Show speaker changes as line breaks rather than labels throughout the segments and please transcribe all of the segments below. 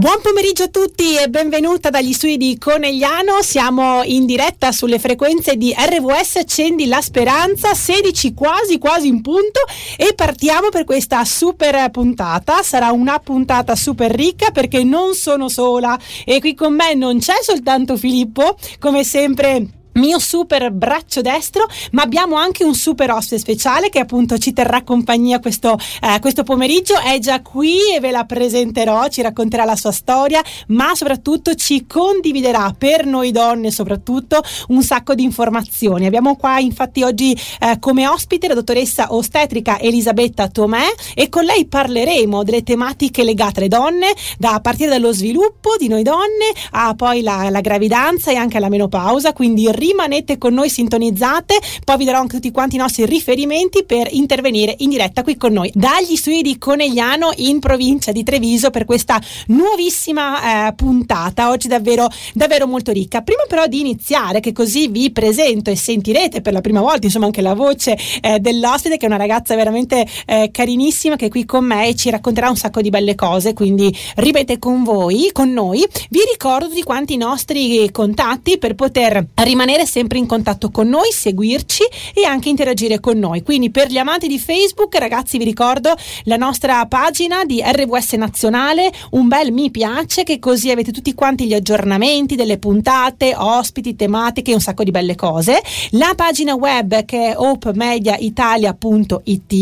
Buon pomeriggio a tutti e benvenuta dagli studi di Conegliano. Siamo in diretta sulle frequenze di RWS Accendi la Speranza, 16 quasi quasi in punto e partiamo per questa super puntata. Sarà una puntata super ricca perché non sono sola e qui con me non c'è soltanto Filippo, come sempre mio super braccio destro, ma abbiamo anche un super ospite speciale che appunto ci terrà compagnia questo, eh, questo, pomeriggio. È già qui e ve la presenterò, ci racconterà la sua storia, ma soprattutto ci condividerà per noi donne soprattutto un sacco di informazioni. Abbiamo qua infatti oggi eh, come ospite la dottoressa ostetrica Elisabetta Tomè e con lei parleremo delle tematiche legate alle donne, da partire dallo sviluppo di noi donne a poi la, la gravidanza e anche alla menopausa, quindi rimanete con noi sintonizzate, poi vi darò anche tutti quanti i nostri riferimenti per intervenire in diretta qui con noi dagli studi di Conegliano in provincia di Treviso per questa nuovissima eh, puntata, oggi davvero, davvero molto ricca. Prima però di iniziare, che così vi presento e sentirete per la prima volta insomma anche la voce eh, dell'ospite che è una ragazza veramente eh, carinissima che è qui con me e ci racconterà un sacco di belle cose, quindi ripete con voi, con noi. Vi ricordo di quanti i nostri contatti per poter rimanere rimanere sempre in contatto con noi, seguirci e anche interagire con noi. Quindi per gli amanti di Facebook, ragazzi, vi ricordo la nostra pagina di RWS Nazionale, un bel mi piace che così avete tutti quanti gli aggiornamenti delle puntate, ospiti, tematiche, un sacco di belle cose. La pagina web che è opemediaitalia.it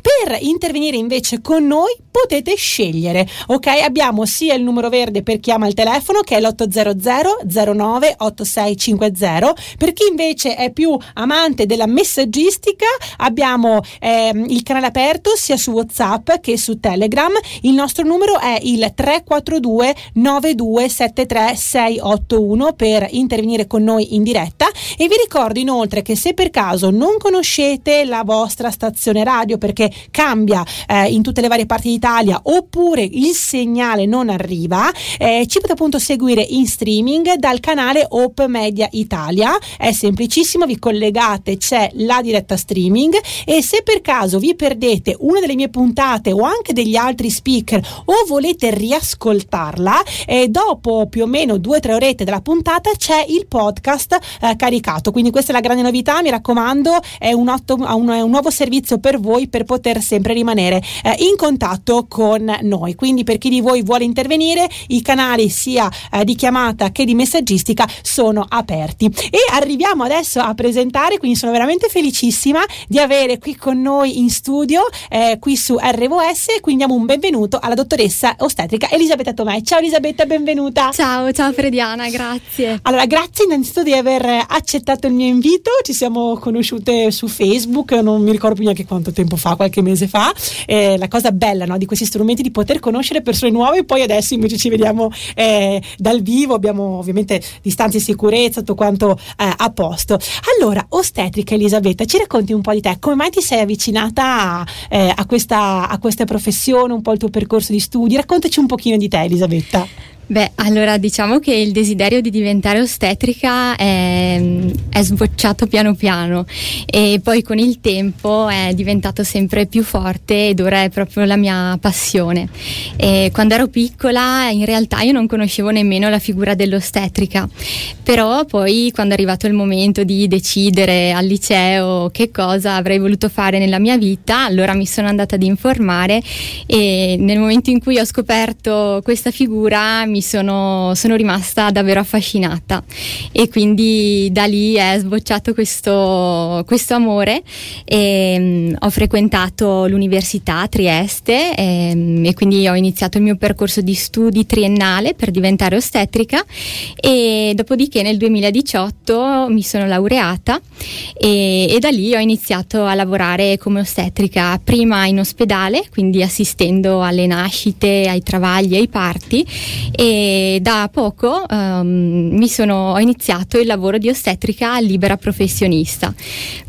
per intervenire invece con noi potete scegliere, ok? Abbiamo sia il numero verde per chi ama il telefono che è l'800 09 8650 per chi invece è più amante della messaggistica, abbiamo ehm, il canale aperto sia su WhatsApp che su Telegram. Il nostro numero è il 342 9273 681 per intervenire con noi in diretta e vi ricordo inoltre che se per caso non conoscete la vostra stazione radio perché cambia eh, in tutte le varie parti d'Italia oppure il segnale non arriva, eh, ci potete appunto seguire in streaming dal canale Hope Media Italia Italia, è semplicissimo, vi collegate, c'è la diretta streaming e se per caso vi perdete una delle mie puntate o anche degli altri speaker o volete riascoltarla, eh, dopo più o meno due o tre orette della puntata c'è il podcast eh, caricato, quindi questa è la grande novità, mi raccomando, è un, otto, un, un nuovo servizio per voi per poter sempre rimanere eh, in contatto con noi, quindi per chi di voi vuole intervenire i canali sia eh, di chiamata che di messaggistica sono aperti e arriviamo adesso a presentare, quindi sono veramente felicissima di avere qui con noi in studio, eh, qui su RVS, quindi diamo un benvenuto alla dottoressa ostetrica Elisabetta Tomei. Ciao Elisabetta, benvenuta.
Ciao, ciao Frediana, grazie.
Allora, grazie innanzitutto di aver accettato il mio invito, ci siamo conosciute su Facebook, non mi ricordo più neanche quanto tempo fa, qualche mese fa. Eh, la cosa bella no, di questi strumenti è di poter conoscere persone nuove, poi adesso invece ci vediamo eh, dal vivo, abbiamo ovviamente distanze di sicurezza, tutto quanto eh, a posto. Allora, ostetrica Elisabetta, ci racconti un po' di te, come mai ti sei avvicinata a, eh, a, questa, a questa professione, un po' il tuo percorso di studi? Raccontaci un pochino di te Elisabetta.
Beh, allora diciamo che il desiderio di diventare ostetrica è, è, sbocciato piano piano e poi con il tempo è diventato sempre più forte ed ora è proprio la mia passione. E quando ero piccola in realtà io non conoscevo nemmeno la figura dell'ostetrica, però poi quando è arrivato il momento di decidere al liceo che cosa avrei voluto fare nella mia vita, allora mi sono andata ad informare e nel momento in cui ho scoperto questa figura mi sono, sono rimasta davvero affascinata. E quindi da lì è sbocciato questo, questo amore. E um, ho frequentato l'università a Trieste e, um, e, quindi ho iniziato il mio percorso di studi triennale per diventare ostetrica. E dopodiché nel 2018 mi sono laureata e, e da lì ho iniziato a lavorare come ostetrica prima in ospedale quindi assistendo alle nascite, ai travagli, ai parti. E e da poco um, sono, ho iniziato il lavoro di ostetrica libera professionista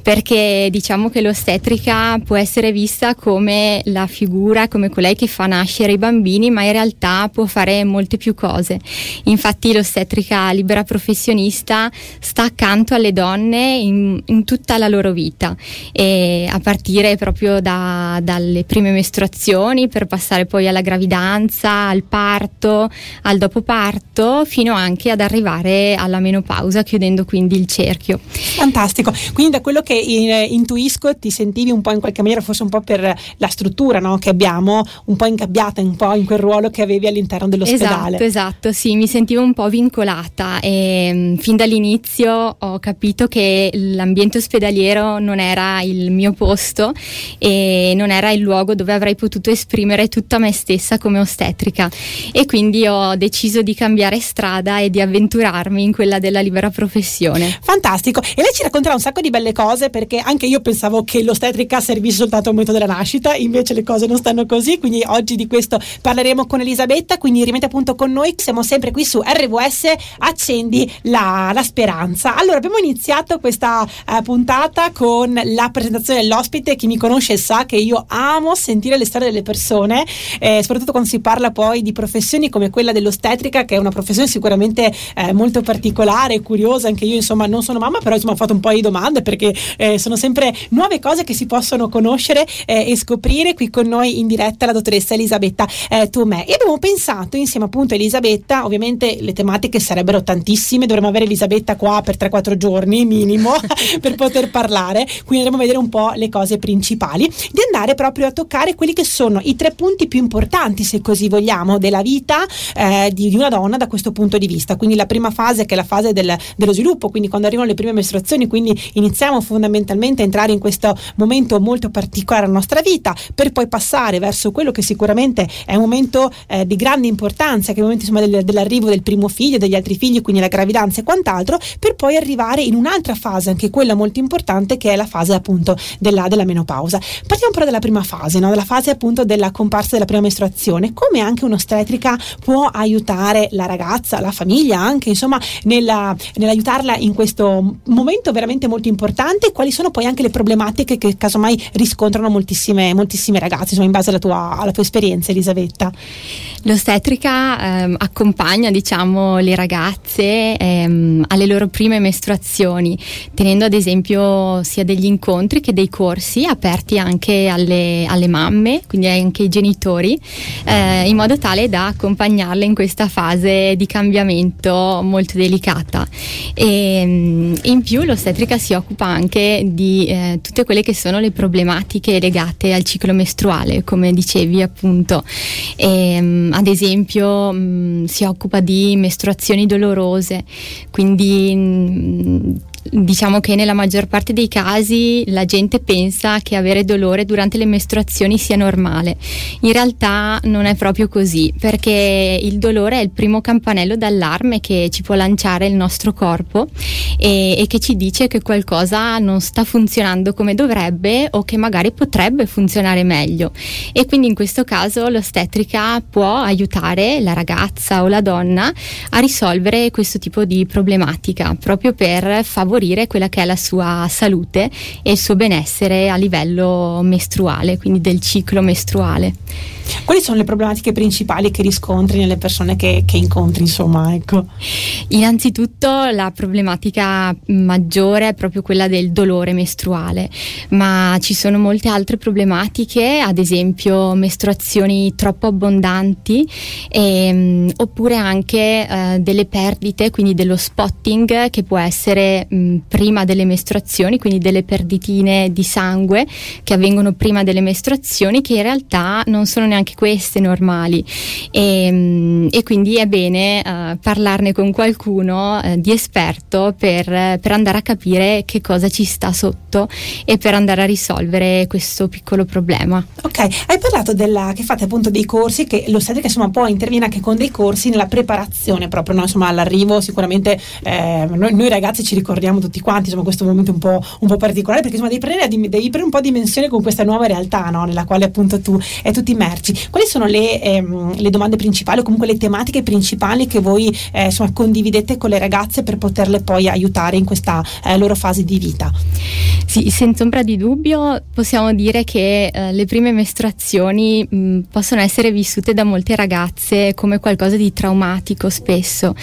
perché diciamo che l'ostetrica può essere vista come la figura, come colei che fa nascere i bambini, ma in realtà può fare molte più cose. Infatti l'ostetrica libera professionista sta accanto alle donne in, in tutta la loro vita, a partire proprio da, dalle prime mestruazioni per passare poi alla gravidanza, al parto, al dopoparto, fino anche ad arrivare alla menopausa, chiudendo quindi il cerchio.
Fantastico, quindi da quello che intuisco ti sentivi un po' in qualche maniera, forse un po' per la struttura no, che abbiamo, un po' ingabbiata un po' in quel ruolo che avevi all'interno dell'ospedale.
Esatto, esatto, sì, mi sentivo un po' vincolata e mm, fin dall'inizio ho capito che l'ambiente ospedaliero non era il mio posto e non era il luogo dove avrei potuto esprimere tutta me stessa come ostetrica e quindi ho deciso di cambiare strada e di avventurarmi in quella della libera professione.
Fantastico, e lei ci racconterà un sacco di belle cose perché anche io pensavo che l'ostetrica servisse soltanto al momento della nascita, invece le cose non stanno così, quindi oggi di questo parleremo con Elisabetta, quindi rimanete appunto con noi, siamo sempre qui su RVS, accendi la, la speranza. Allora abbiamo iniziato questa uh, puntata con la presentazione dell'ospite, chi mi conosce sa che io amo sentire le storie delle persone, eh, soprattutto quando si parla poi di professioni come quella dell'ostetrica, che è una professione sicuramente eh, molto particolare e curiosa, anche io insomma non sono mamma, però insomma ho fatto un po' di domande perché eh, sono sempre nuove cose che si possono conoscere eh, e scoprire qui con noi in diretta la dottoressa Elisabetta eh, Tomè. E abbiamo pensato insieme appunto a Elisabetta ovviamente le tematiche sarebbero tantissime dovremmo avere Elisabetta qua per 3-4 giorni minimo per poter parlare. Quindi andremo a vedere un po' le cose principali. Di andare proprio a toccare quelli che sono i tre punti più importanti se così vogliamo della vita eh, di, di, una donna da questo punto di vista quindi la prima fase che è la fase del, dello sviluppo quindi quando arrivano le prime mestruazioni quindi iniziamo fondamentalmente a entrare in questo momento molto particolare della nostra vita, per poi passare verso quello che sicuramente è un momento eh, di grande importanza, che è il momento insomma, del, dell'arrivo del primo figlio, degli altri figli, quindi la gravidanza e quant'altro, per poi arrivare in un'altra fase, anche quella molto importante, che è la fase appunto della, della menopausa. Partiamo però dalla prima fase, no? dalla fase appunto della comparsa della prima mestruazione, come anche un'ostetrica può aiutare la ragazza, la famiglia anche, insomma, nella, nell'aiutarla in questo momento veramente molto importante quali sono poi anche le problematiche che casomai riscontrano moltissime, moltissime ragazze, insomma, in base alla tua, alla tua esperienza, Elisabetta.
L'ostetrica ehm, accompagna diciamo, le ragazze ehm, alle loro prime mestruazioni, tenendo ad esempio sia degli incontri che dei corsi aperti anche alle, alle mamme, quindi anche ai genitori, eh, in modo tale da accompagnarle in questa fase di cambiamento molto delicata. E, ehm, in più l'ostetrica si occupa anche di eh, tutte quelle che sono le problematiche legate al ciclo mestruale, come dicevi appunto. E, ad esempio mm, si occupa di mestruazioni dolorose, quindi mh, mm, diciamo che nella maggior parte dei casi la gente pensa che avere dolore durante le mestruazioni sia normale. In realtà non è proprio così, perché il dolore è il primo campanello d'allarme che ci può lanciare il nostro corpo e, e che ci dice che qualcosa non sta funzionando come dovrebbe o che magari potrebbe funzionare meglio. E quindi in questo caso l'ostetrica può aiutare la ragazza o la donna a risolvere questo tipo di problematica proprio per favorire favorire quella che è la sua salute e il suo benessere a livello mestruale, quindi del ciclo mestruale.
Quali sono le problematiche principali che riscontri nelle persone che, che incontri, insomma, ecco?
Innanzitutto la problematica maggiore è proprio quella del dolore mestruale, ma ci sono molte altre problematiche, ad esempio mestruazioni troppo abbondanti ehm, oppure anche eh, delle perdite, quindi dello spotting che può essere mh, prima delle mestruazioni, quindi delle perditine di sangue che avvengono prima delle mestruazioni che in realtà non sono neanche anche queste normali e, mm, e quindi è bene uh, parlarne con qualcuno uh, di esperto per, per, andare a capire che cosa ci sta sotto e per andare a risolvere questo piccolo problema.
Ok, hai parlato della, che fate appunto dei corsi, che lo sapete che insomma poi interviene anche con dei corsi nella preparazione proprio no? insomma all'arrivo sicuramente eh, noi, noi, ragazzi ci ricordiamo tutti quanti insomma questo momento un po', un po particolare perché insomma devi prendere, devi prendere un po' di dimensione con questa nuova realtà no? nella quale appunto tu, è tutti immersi oggi. Quali sono le, ehm, le domande principali o comunque le tematiche principali che voi eh, insomma, condividete con le ragazze per poterle poi aiutare in questa eh, loro fase di vita?
Sì, senza ombra di dubbio possiamo dire che eh, le prime mestruazioni mh, possono essere vissute da molte ragazze come qualcosa di traumatico spesso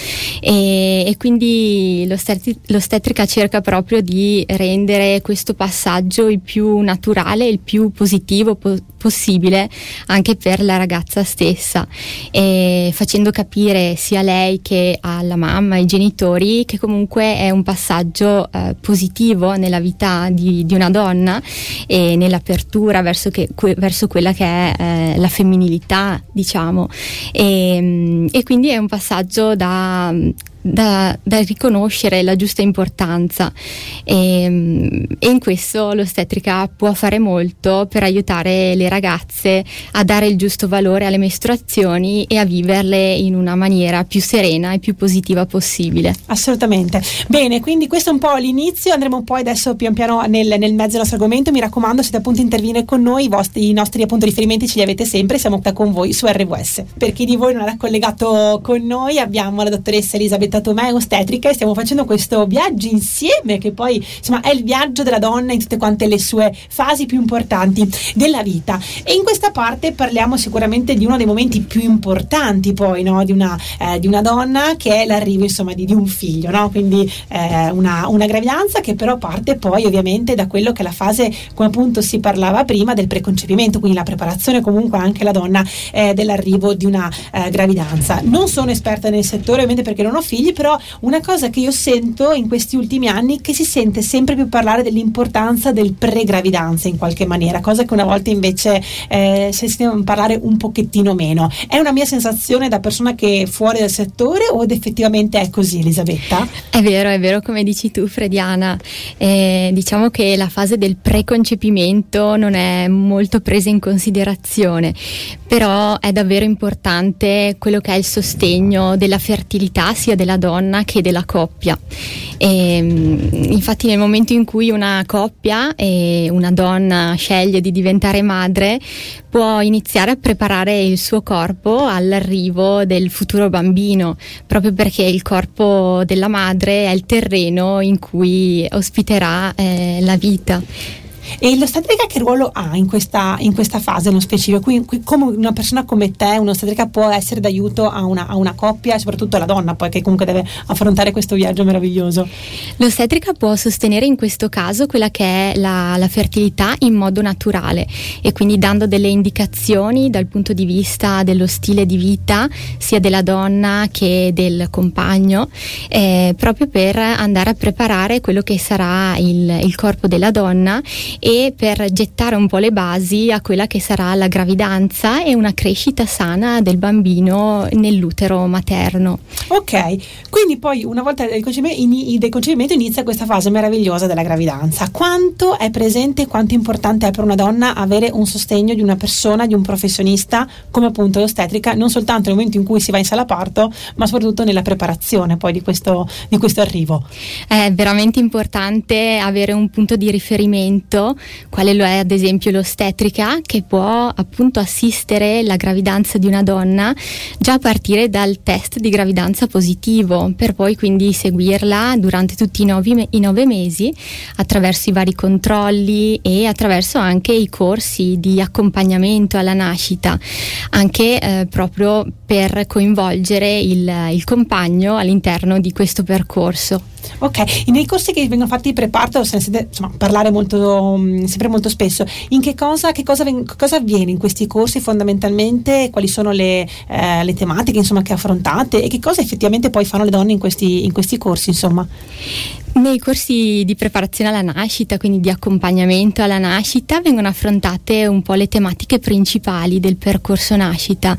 e, e quindi l'ostetrica cerca proprio di rendere questo passaggio il più naturale, il più positivo po- possibile anche per la ragazza stessa e facendo capire sia a lei che alla mamma, ai genitori che comunque è un passaggio eh, positivo nella vita di, di, una donna e nell'apertura verso, che, que, verso quella che è eh, la femminilità diciamo. E, e quindi è un passaggio da da, da, riconoscere la giusta importanza e, e, in questo l'ostetrica può fare molto per aiutare le ragazze a dare il giusto valore alle mestruazioni e a viverle in una maniera più serena e più positiva possibile.
Assolutamente. Bene, quindi questo è un po' l'inizio, andremo poi adesso pian piano nel, nel mezzo del nostro argomento, mi raccomando siete appunto intervenire con noi, i, vostri, i nostri appunto riferimenti ce li avete sempre, siamo con voi su RWS. Per chi di voi non era collegato con noi abbiamo la dottoressa Elisabetta Elisabetta Tomei ostetrica e stiamo facendo questo viaggio insieme che poi insomma è il viaggio della donna in tutte quante le sue fasi più importanti della vita e in questa parte parliamo sicuramente di uno dei momenti più importanti poi no? di, una, eh, di, una, donna che è l'arrivo insomma di, di un figlio no? quindi eh, una, una, gravidanza che però parte poi ovviamente da quello che è la fase come appunto si parlava prima del preconcepimento quindi la preparazione comunque anche la donna eh, dell'arrivo di una eh, gravidanza non sono esperta nel settore ovviamente perché non ho figli figli, però una cosa che io sento in questi ultimi anni è che si sente sempre più parlare dell'importanza del pre-gravidanza in qualche maniera, cosa che una volta invece eh, sente parlare un pochettino meno. È una mia sensazione da persona che è fuori dal settore o effettivamente è così Elisabetta?
È vero, è vero come dici tu Frediana, eh, diciamo che la fase del preconcepimento non è molto presa in considerazione, però è davvero importante quello che è il sostegno della fertilità sia della donna che della coppia. E, ehm, infatti nel momento in cui una coppia e una donna sceglie di diventare madre può iniziare a preparare il suo corpo all'arrivo del futuro bambino, proprio perché il corpo della madre è il terreno in cui ospiterà eh, la vita.
E l'ostetrica che ruolo ha in questa, in questa fase nello specifico? Qui, qui, come una persona come te, un'ostetrica può essere d'aiuto a una, a una coppia e soprattutto alla donna poi che comunque deve affrontare questo viaggio meraviglioso?
L'ostetrica può sostenere in questo caso quella che è la, la fertilità in modo naturale e quindi dando delle indicazioni dal punto di vista dello stile di vita sia della donna che del compagno eh, proprio per andare a preparare quello che sarà il, il corpo della donna e per gettare un po' le basi a quella che sarà la gravidanza e una crescita sana del bambino nell'utero materno.
Ok, quindi poi una volta del concepimento, inizia questa fase meravigliosa della gravidanza. Quanto è presente, quanto importante è per una donna avere un sostegno di una persona, di un professionista come appunto l'ostetrica, non soltanto nel momento in cui si va in sala parto, ma soprattutto nella preparazione poi di questo, di questo arrivo.
È veramente importante avere un punto di riferimento quale lo è ad esempio l'ostetrica, che può appunto assistere la gravidanza di una donna già a partire dal test di gravidanza positivo, per poi quindi seguirla durante tutti i, novi, i nove mesi attraverso i vari controlli e attraverso anche i corsi di accompagnamento alla nascita, anche eh, proprio per coinvolgere il, il compagno all'interno di questo percorso.
Ok, nei corsi che vengono fatti di preparto se ne sente insomma, parlare molto, mm, sempre molto spesso. In che cosa, che cosa, cosa, avviene in questi corsi fondamentalmente? Quali sono le, eh, le tematiche insomma, che affrontate e che cosa effettivamente poi fanno le donne in questi, in questi corsi? Insomma?
Nei corsi di preparazione alla nascita, quindi di accompagnamento alla nascita, vengono affrontate un po' le tematiche principali del percorso nascita.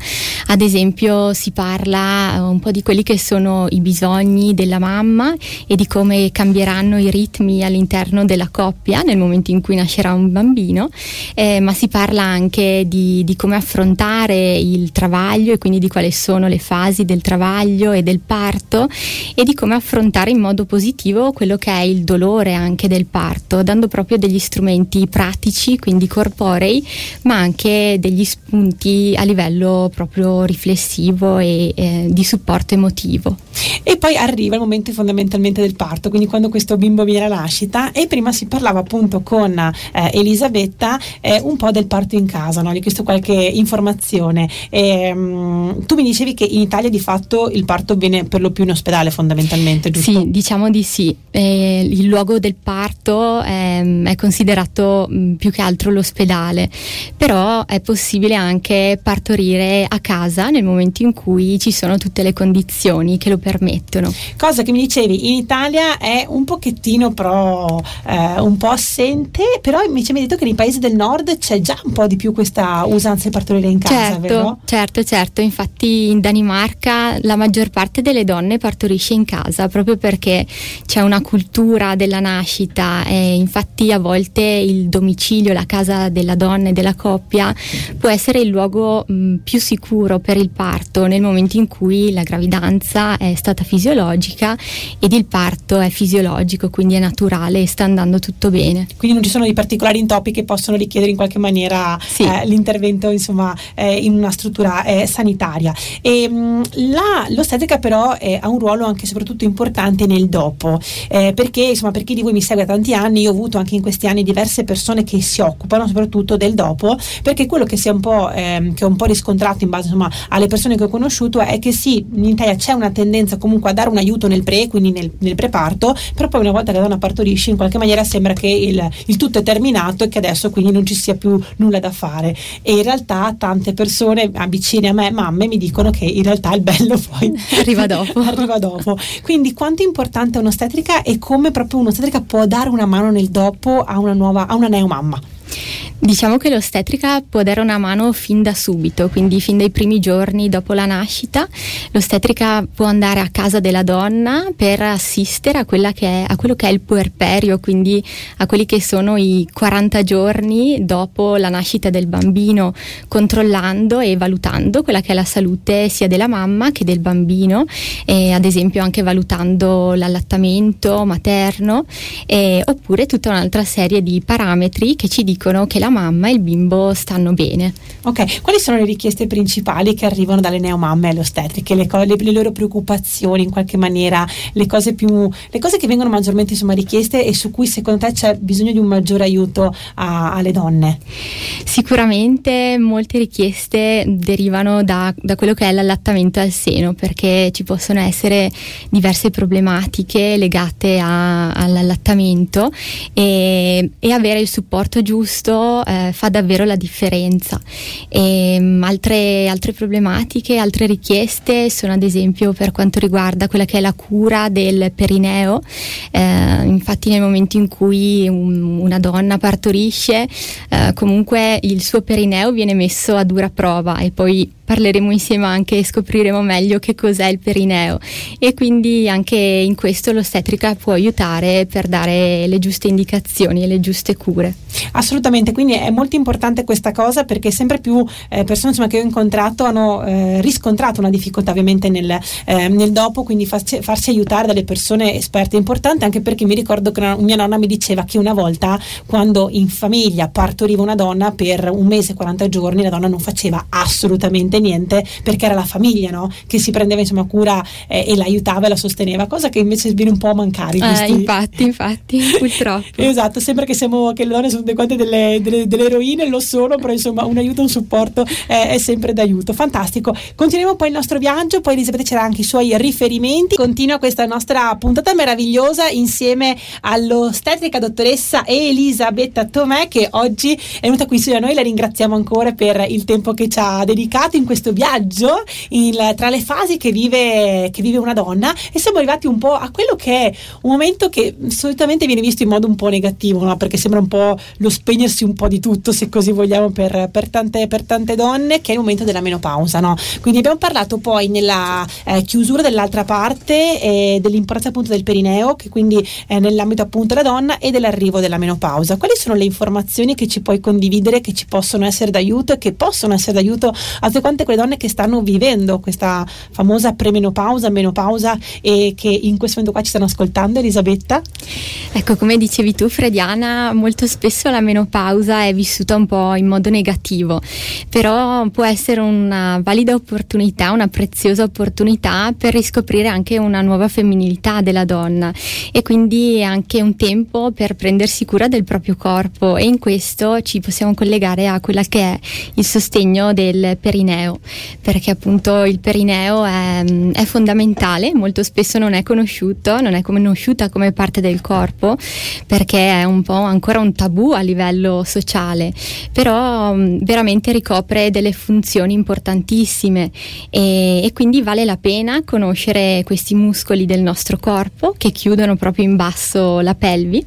Ad esempio si parla eh, un po' di quelli che sono i bisogni della mamma e di come cambieranno i ritmi all'interno della coppia nel momento in cui nascerà un bambino, eh, ma si parla anche di, di come affrontare il travaglio e quindi di quali sono le fasi del travaglio e del parto e di come affrontare in modo positivo quello quello che è il dolore anche del parto, dando proprio degli strumenti pratici, quindi corporei, ma anche degli spunti a livello proprio riflessivo e eh, di supporto emotivo.
E poi arriva il momento fondamentalmente del parto, quindi quando questo bimbo viene alla nascita e prima si parlava appunto con eh, Elisabetta eh, un po' del parto in casa, no? gli ho chiesto qualche informazione. E, um, tu mi dicevi che in Italia di fatto il parto avviene per lo più in ospedale fondamentalmente, giusto?
Sì, diciamo di sì. Eh, il luogo del parto ehm, è considerato mh, più che altro l'ospedale, però è possibile anche partorire a casa nel momento in cui ci sono tutte le condizioni che lo permettono.
Cosa che mi dicevi, in Italia è un pochettino però eh, un po' assente, però invece mi hai detto che nei paesi del nord c'è già un po' di più questa usanza di partorire in casa,
certo,
vero?
Certo, certo, infatti in Danimarca la maggior parte delle donne partorisce in casa proprio perché c'è una cultura della nascita e infatti a volte il domicilio, la casa della donna e della coppia può essere il luogo mh, più sicuro per il parto nel momento in cui la gravidanza è stata fisiologica ed il parto è fisiologico, quindi è naturale e sta andando tutto bene.
Quindi non ci sono dei particolari intoppi che possono richiedere in qualche maniera sì. eh, l'intervento insomma, eh, in una struttura eh, sanitaria. E, mh, la, l'ostetrica però ha un ruolo anche e soprattutto importante nel dopo, eh, perché insomma per chi di voi mi segue da tanti anni, io ho avuto anche in questi anni diverse persone che si occupano soprattutto del dopo, perché quello che, si è un po', ehm, che ho un po' riscontrato in base insomma, alle persone che ho conosciuto è che sì, in Italia c'è una tendenza comunque a dare un aiuto nel pre, quindi nel, nel preparto, però poi una volta che la donna partorisce in qualche maniera sembra che il, il tutto è terminato e che adesso quindi non ci sia più nulla da fare e in realtà tante persone vicine a me, mamme, mi dicono che in realtà il bello poi
arriva dopo.
arriva dopo. Quindi quanto è importante un'ostetrica e come proprio un'ostetrica può dare una mano nel dopo a una nuova, a una neomamma?
Diciamo che l'ostetrica può dare una mano fin da subito, quindi fin dai primi giorni dopo la nascita. L'ostetrica può andare a casa della donna per assistere a, è, a quello che è il puerperio, quindi a quelli che sono i 40 giorni dopo la nascita del bambino, controllando e valutando quella che è la salute sia della mamma che del bambino, ad esempio anche valutando l'allattamento materno, e, oppure tutta un'altra serie di parametri che ci dicono che la la mamma e il bimbo stanno bene.
Ok, quali sono le richieste principali che arrivano dalle neomamme alle ostetriche, le, co- le, le, loro preoccupazioni in qualche maniera, le cose, più, le cose che vengono maggiormente insomma, richieste e su cui secondo te c'è bisogno di un maggiore aiuto a, alle donne?
Sicuramente molte richieste derivano da, da quello che è l'allattamento al seno perché ci possono essere diverse problematiche legate a, all'allattamento e, e avere il supporto giusto eh, fa davvero la differenza. E, um, altre, altre, problematiche, altre richieste sono ad esempio per quanto riguarda quella che è la cura del perineo. Eh, infatti nel momento in cui un, una donna partorisce, eh, comunque il suo perineo viene messo a dura prova e poi parleremo insieme anche e scopriremo meglio che cos'è il perineo e quindi anche in questo l'ostetrica può aiutare per dare le giuste indicazioni e le giuste cure.
Assolutamente, quindi è molto importante questa cosa perché sempre più eh, persone insomma, che ho incontrato hanno eh, riscontrato una difficoltà ovviamente nel, eh, nel dopo, quindi farci, farsi aiutare dalle persone esperte è importante anche perché mi ricordo che una, mia nonna mi diceva che una volta quando in famiglia partoriva una donna per un mese 40 giorni la donna non faceva assolutamente assolutamente niente perché era la famiglia no? che si prendeva insomma cura eh, e l'aiutava e la sosteneva, cosa che invece viene un po' a mancare.
Eh, infatti, infatti, purtroppo.
esatto, sembra che, siamo, che le donne sono quante delle, delle, delle, eroine, lo sono, però insomma un aiuto, un supporto eh, è sempre d'aiuto. Fantastico. Continuiamo poi il nostro viaggio, poi Elisabetta c'era anche i suoi riferimenti. Continua questa nostra puntata meravigliosa insieme all'ostetrica dottoressa Elisabetta Tomè che oggi è venuta qui su da noi, la ringraziamo ancora per il tempo che ci ha dedicato in questo viaggio il, tra le fasi che vive, che vive una donna e siamo arrivati un po' a quello che è un momento che solitamente viene visto in modo un po' negativo, no? perché sembra un po' lo spegnersi un po' di tutto, se così vogliamo, per, per, tante, per tante, donne, che è il momento della menopausa. No? Quindi abbiamo parlato poi nella eh, chiusura dell'altra parte eh, dell'importanza appunto del perineo, che quindi è nell'ambito appunto della donna e dell'arrivo della menopausa. Quali sono le informazioni che ci puoi condividere, che ci possono essere d'aiuto e che possono essere d'aiuto a quante tante quelle donne che stanno vivendo questa famosa premenopausa, menopausa e che in questo momento qua ci stanno ascoltando, Elisabetta?
Ecco, come dicevi tu, Frediana, molto spesso la menopausa è vissuta un po' in modo negativo, però può essere una valida opportunità, una preziosa opportunità per riscoprire anche una nuova femminilità della donna e quindi anche un tempo per prendersi cura del proprio corpo e in questo ci possiamo collegare a quella che è il sostegno del perineo, perché appunto il perineo è, è fondamentale, molto spesso non è conosciuto, non è conosciuta come parte del corpo perché è un po' ancora un tabù a livello sociale, però veramente ricopre delle funzioni importantissime e, e quindi vale la pena conoscere questi muscoli del nostro corpo che chiudono proprio in basso la pelvi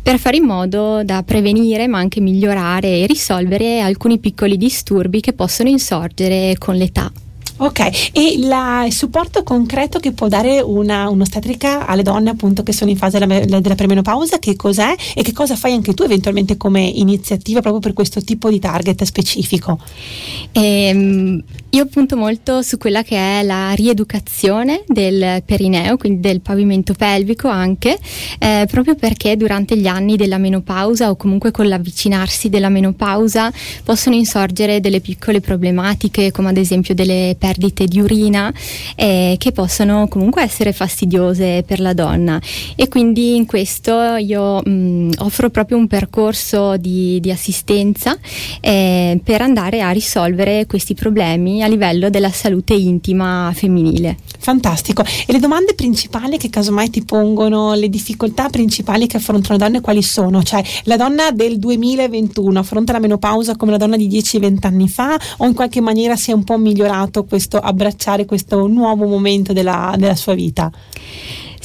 per fare in modo da prevenire ma anche migliorare e risolvere alcuni piccoli disturbi che possono insorgere con l'età.
Ok, e la, il supporto concreto che può dare una, un'ostetrica alle donne appunto che sono in fase della, della premenopausa, che cos'è e che cosa fai anche tu eventualmente come iniziativa proprio per questo tipo di target specifico?
Ehm, io punto molto su quella che è la rieducazione del perineo, quindi del pavimento pelvico anche, eh, proprio perché durante gli anni della menopausa o comunque con l'avvicinarsi della menopausa possono insorgere delle piccole problematiche come ad esempio delle perdite di urina eh, che possono comunque essere fastidiose per la donna. E quindi in questo io mh, offro proprio un percorso di, di assistenza eh, per andare a risolvere questi problemi a livello della salute intima femminile.
Fantastico. E le domande principali che casomai ti pongono, le difficoltà principali che affrontano le donne quali sono? Cioè la donna del 2021 affronta la menopausa come la donna di 10-20 anni fa o in qualche maniera si è un po' migliorato questo abbracciare questo nuovo momento della, della sua vita?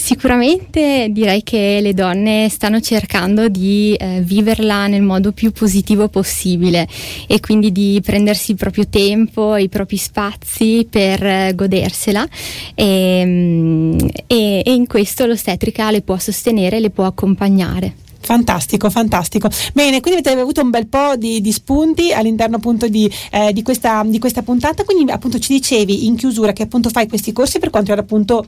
Sicuramente direi che le donne stanno cercando di eh, viverla nel modo più positivo possibile e quindi di prendersi il proprio tempo, i propri spazi per eh, godersela e, mm, e, e in questo l'ostetrica le può sostenere, le può accompagnare.
Fantastico, fantastico. Bene, quindi avete avuto un bel po' di, di spunti all'interno appunto di, eh, di, questa, di, questa, puntata, quindi appunto ci dicevi in chiusura che appunto fai questi corsi per quanto riguarda appunto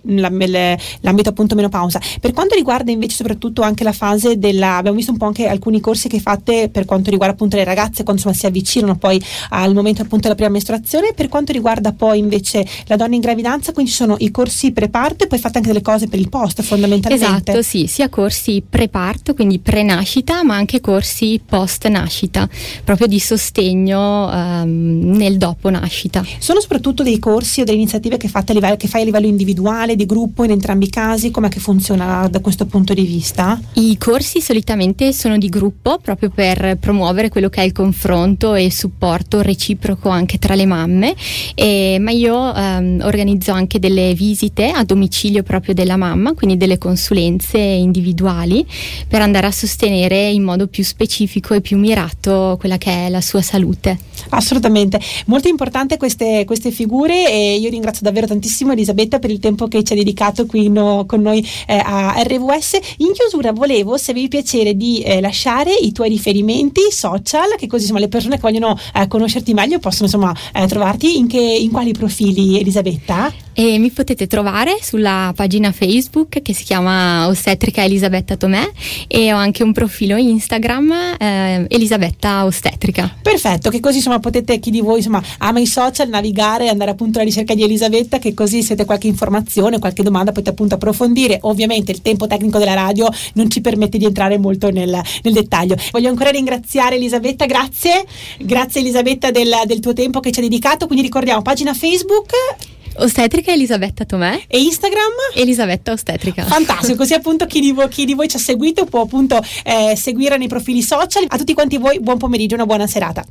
l'ambito appunto menopausa. Per quanto riguarda invece soprattutto anche la fase della, abbiamo visto un po' anche alcuni corsi che fate per quanto riguarda appunto le ragazze quando insomma si avvicinano poi al momento appunto della prima mestruazione, per quanto riguarda poi invece la donna in gravidanza, quindi ci sono i corsi preparto e poi fate anche delle cose per il post fondamentalmente.
Esatto, sì, sia corsi preparto, quindi pre-nascita ma anche corsi post-nascita, proprio di sostegno um, nel dopo nascita.
Sono soprattutto dei corsi o delle iniziative che, a livello, che fai a livello individuale, di gruppo, in entrambi i casi? Com'è che funziona da questo punto di vista?
I corsi solitamente sono di gruppo proprio per promuovere quello che è il confronto e il supporto reciproco anche tra le mamme, e, ma io um, organizzo anche delle visite a domicilio proprio della mamma, quindi delle consulenze individuali per andare a sostenere in modo più specifico e più mirato quella che è la sua salute.
Assolutamente, molto importante queste, queste figure e io ringrazio davvero tantissimo Elisabetta per il tempo che ci ha dedicato qui no, con noi eh, a RVS. In chiusura volevo, se vi piacere, di eh, lasciare i tuoi riferimenti social, che così insomma, le persone che vogliono eh, conoscerti meglio possono insomma, eh, trovarti in, che, in quali profili Elisabetta?
E mi potete trovare sulla pagina Facebook che si chiama Ostetrica Elisabetta Tomè e ho anche un profilo Instagram eh, Elisabetta Ostetrica.
Perfetto, che così insomma potete chi di voi insomma ama i social navigare e andare appunto alla ricerca di Elisabetta che così se avete qualche informazione, qualche domanda potete appunto approfondire. Ovviamente il tempo tecnico della radio non ci permette di entrare molto nel, nel dettaglio. Voglio ancora ringraziare Elisabetta, grazie, grazie Elisabetta del, del tuo tempo che ci ha dedicato, quindi ricordiamo pagina Facebook
Ostetrica Elisabetta Tomè.
E Instagram?
Elisabetta Ostetrica.
Fantastico, così appunto chi di, voi, chi di voi ci ha seguito può appunto eh, seguire nei profili social. A tutti quanti voi buon pomeriggio, una buona serata.